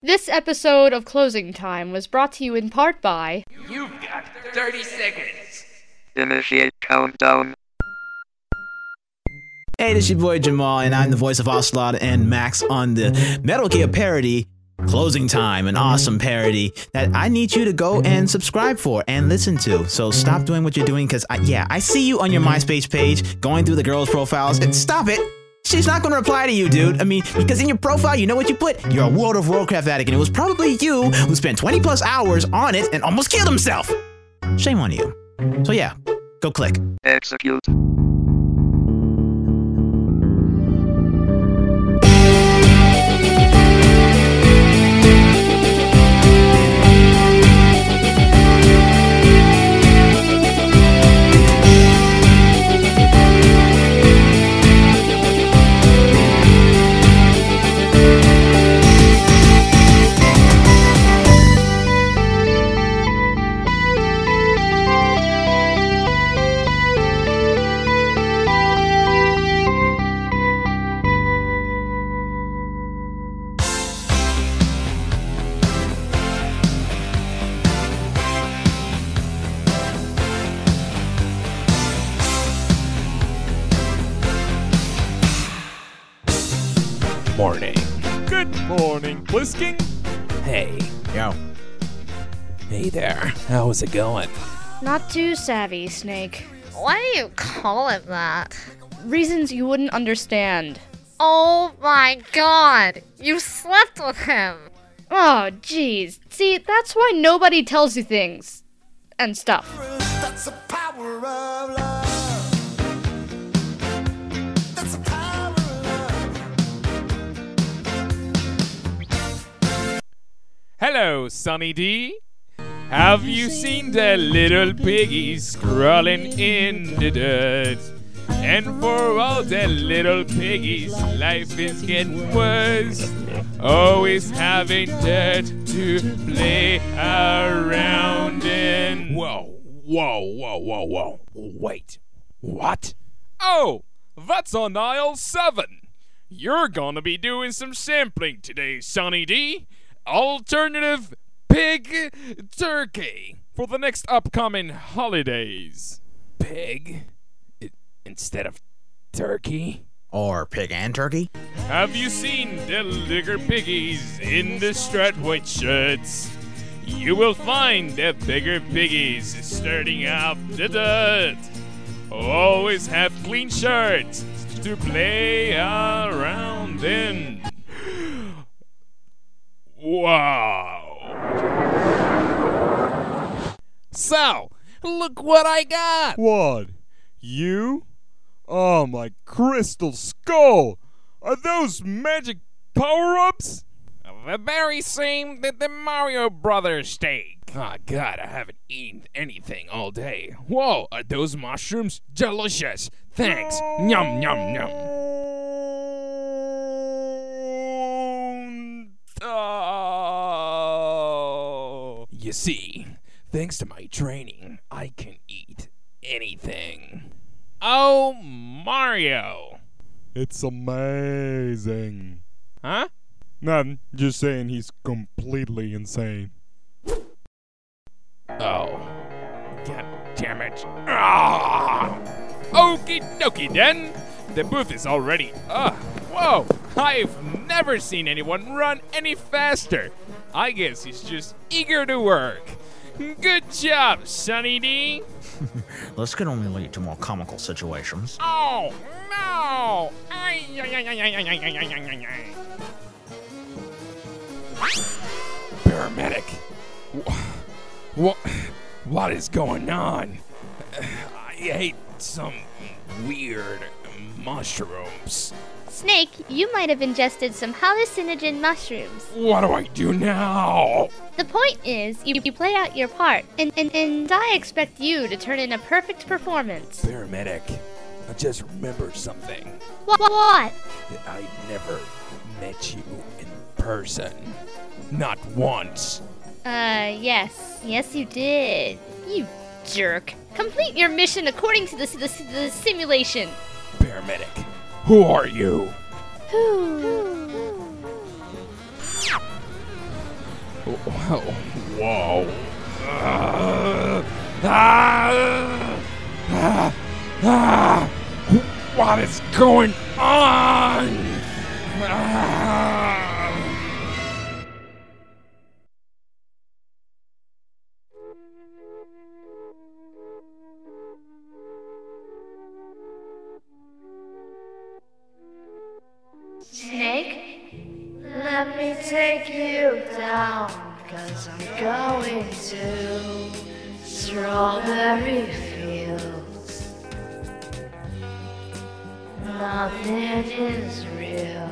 This episode of Closing Time was brought to you in part by You've got 30 seconds. Initiate countdown. Hey, this is your boy Jamal, and I'm the voice of Ocelot and Max on the Metal Gear parody, Closing Time, an awesome parody that I need you to go and subscribe for and listen to. So stop doing what you're doing, because, I, yeah, I see you on your MySpace page going through the girls' profiles. And stop it! She's not gonna reply to you, dude. I mean, because in your profile, you know what you put? You're a World of Warcraft addict, and it was probably you who spent 20 plus hours on it and almost killed himself. Shame on you. So, yeah, go click. Execute. Morning, Pliskin. Hey. Yo. Hey there. How's it going? Not Too Savvy, Snake. Why do you call it that? Reasons you wouldn't understand. Oh my god! You slept with him! Oh, jeez. See, that's why nobody tells you things. And stuff. Hello, Sunny D. Have you seen the little piggies crawling in the dirt? And for all the little piggies, life is getting worse. Always having dirt to play around in. Whoa, whoa, whoa, whoa, whoa. Wait. What? Oh, that's on aisle 7. You're gonna be doing some sampling today, Sonny D. Alternative pig turkey for the next upcoming holidays. Pig? I- instead of turkey? Or pig and turkey? Have you seen the liquor piggies in the striped white shirts? You will find the bigger piggies starting up the dirt. Always have clean shirts to play around in. Wow. So, look what I got! What? You? Oh, my crystal skull! Are those magic power ups? The very same that the Mario Brothers steak. Oh god, I haven't eaten anything all day. Whoa, are those mushrooms delicious? Thanks. Yum, yum, yum. You see, thanks to my training, I can eat anything. Oh, Mario! It's amazing. Huh? Nothing. Just saying he's completely insane. Oh. God damn it. Ah! Okie dokie then. The booth is already. Uh, whoa! I've never seen anyone run any faster. I guess he's just eager to work. Good job, Sunny D. This could only lead to more comical situations. Oh, no! Ay, ay, ay, ay, ay, ay, ay, ay, ay, ay, ay. Paramedic. What? What is going on? I ate some weird mushrooms. Snake, you might have ingested some hallucinogen mushrooms. What do I do now? The point is, you, you play out your part, and, and, and I expect you to turn in a perfect performance. Paramedic, I just remembered something. What? What? That I never met you in person. Not once. Uh, yes. Yes, you did. You jerk. Complete your mission according to the, the, the simulation. Paramedic, who are you? Whoa. Whoa. Ah, ah, ah, ah. What is going on? Take you down, cause I'm going to strawberry fields. Nothing is real,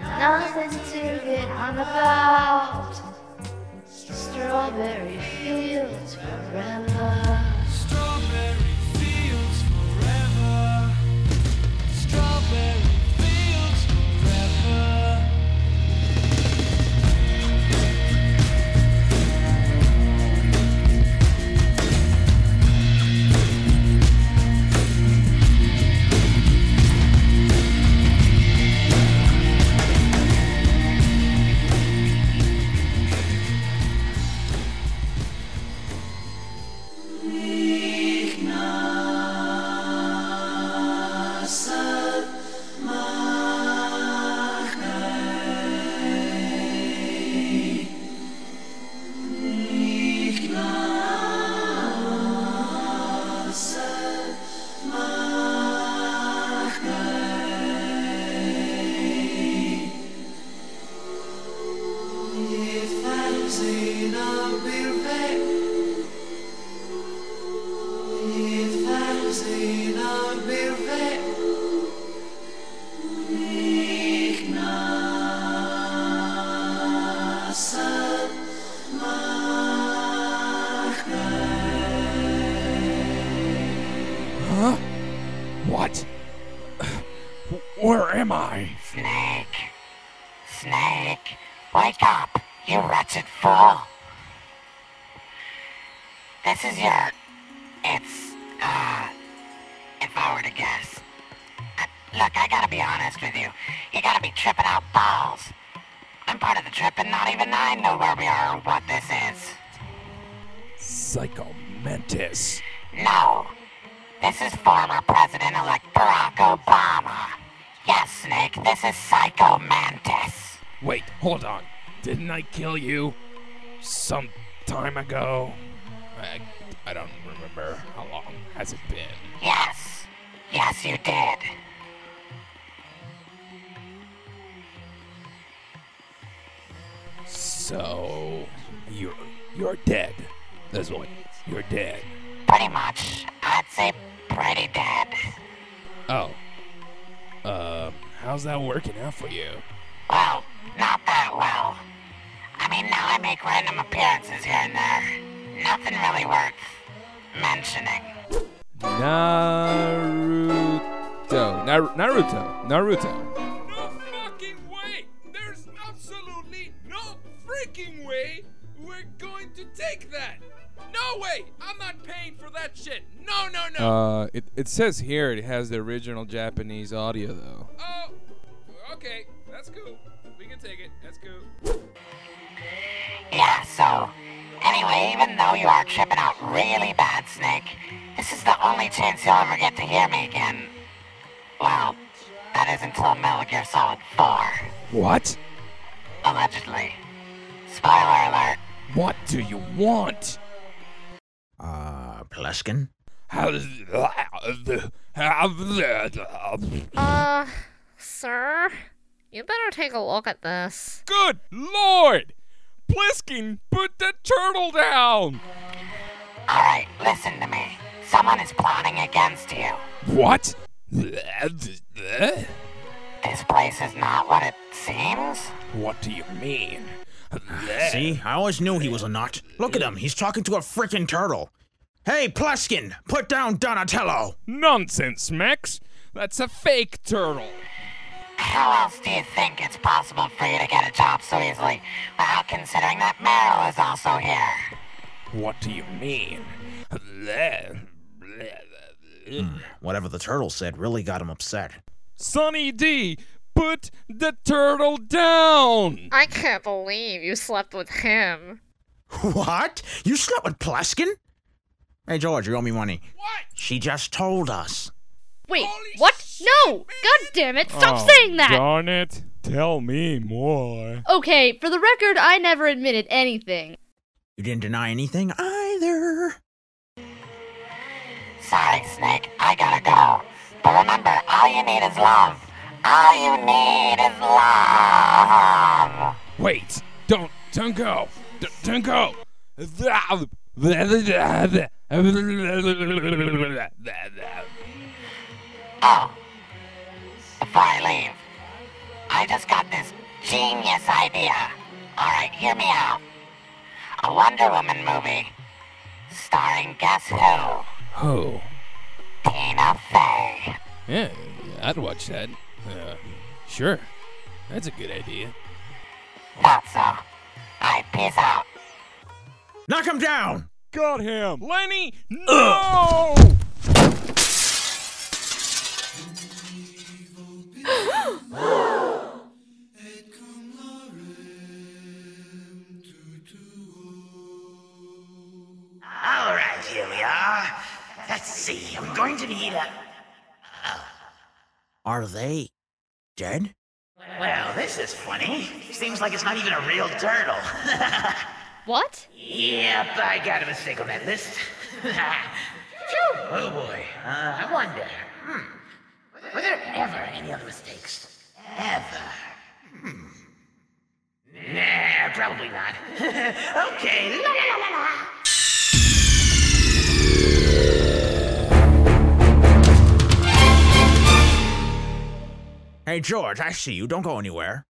nothing to get hung about. Strawberry fields forever. Where am I? Snake. Snake. Wake up, you wretched fool. This is your. It's, uh. If I were to guess. Uh, Look, I gotta be honest with you. You gotta be tripping out balls. I'm part of the trip and not even I know where we are or what this is. Psycho Mantis. No. This is former President-elect Barack Obama. Yes, Snake, this is Psycho Mantis. Wait, hold on. Didn't I kill you some time ago? I, I don't remember. How long has it been? Yes. Yes, you did. So you're you're dead. That's what. You're dead. Pretty much. I'd say pretty dead. Oh. Um, how's that working out for you? Random appearances here and there. Nothing really worth mentioning. Naruto. Nar- Naruto. Naruto. No fucking way! There's absolutely no freaking way we're going to take that! No way! I'm not paying for that shit! No, no, no! Uh, it, it says here it has the original Japanese audio though. oh, okay, that's cool. Anyway, even though you are tripping out really bad, Snake, this is the only chance you'll ever get to hear me again. Well, that is until Metal Gear Solid 4. What? Allegedly. Spoiler alert. What do you want? Uh, Pliskin? How does Uh, sir, you better take a look at this. Good lord! Pliskin, put the turtle down! Alright, listen to me. Someone is plotting against you. What? This place is not what it seems. What do you mean? See, I always knew he was a nut. Look at him, he's talking to a freaking turtle. Hey, Pliskin, put down Donatello. Nonsense, Max. That's a fake turtle. How else do you think it's possible for you to get a job so easily without considering that Meryl is also here? What do you mean? Hmm, whatever the turtle said really got him upset. Sonny D, put the turtle down. I can't believe you slept with him. What? You slept with Pliskin? Hey, George, you owe me money. What? She just told us. Wait, what? No! God damn it! Stop Oh, saying that! Darn it. Tell me more. Okay, for the record, I never admitted anything. You didn't deny anything either. Sorry, Snake, I gotta go. But remember, all you need is love. All you need is love. Wait, don't, don't go. D- don't go. Oh, before I leave, I just got this genius idea. Alright, hear me out. A Wonder Woman movie starring guess who? Oh, Tina Fey. yeah, I'd watch that. Uh, sure, that's a good idea. Thought so. Alright, peace out. Knock him down! Got him. Lenny, no! All right, here we are. Let's see. I'm going to need a. Are they dead? Well, this is funny. Seems like it's not even a real turtle. What? yep, I got a mistake on that list. Phew, oh boy. Uh, I wonder. Hmm. Were there ever any other mistakes? Ever? Hmm. Nah, probably not. okay. La, la, la, la, la. Hey, George, I see you. Don't go anywhere.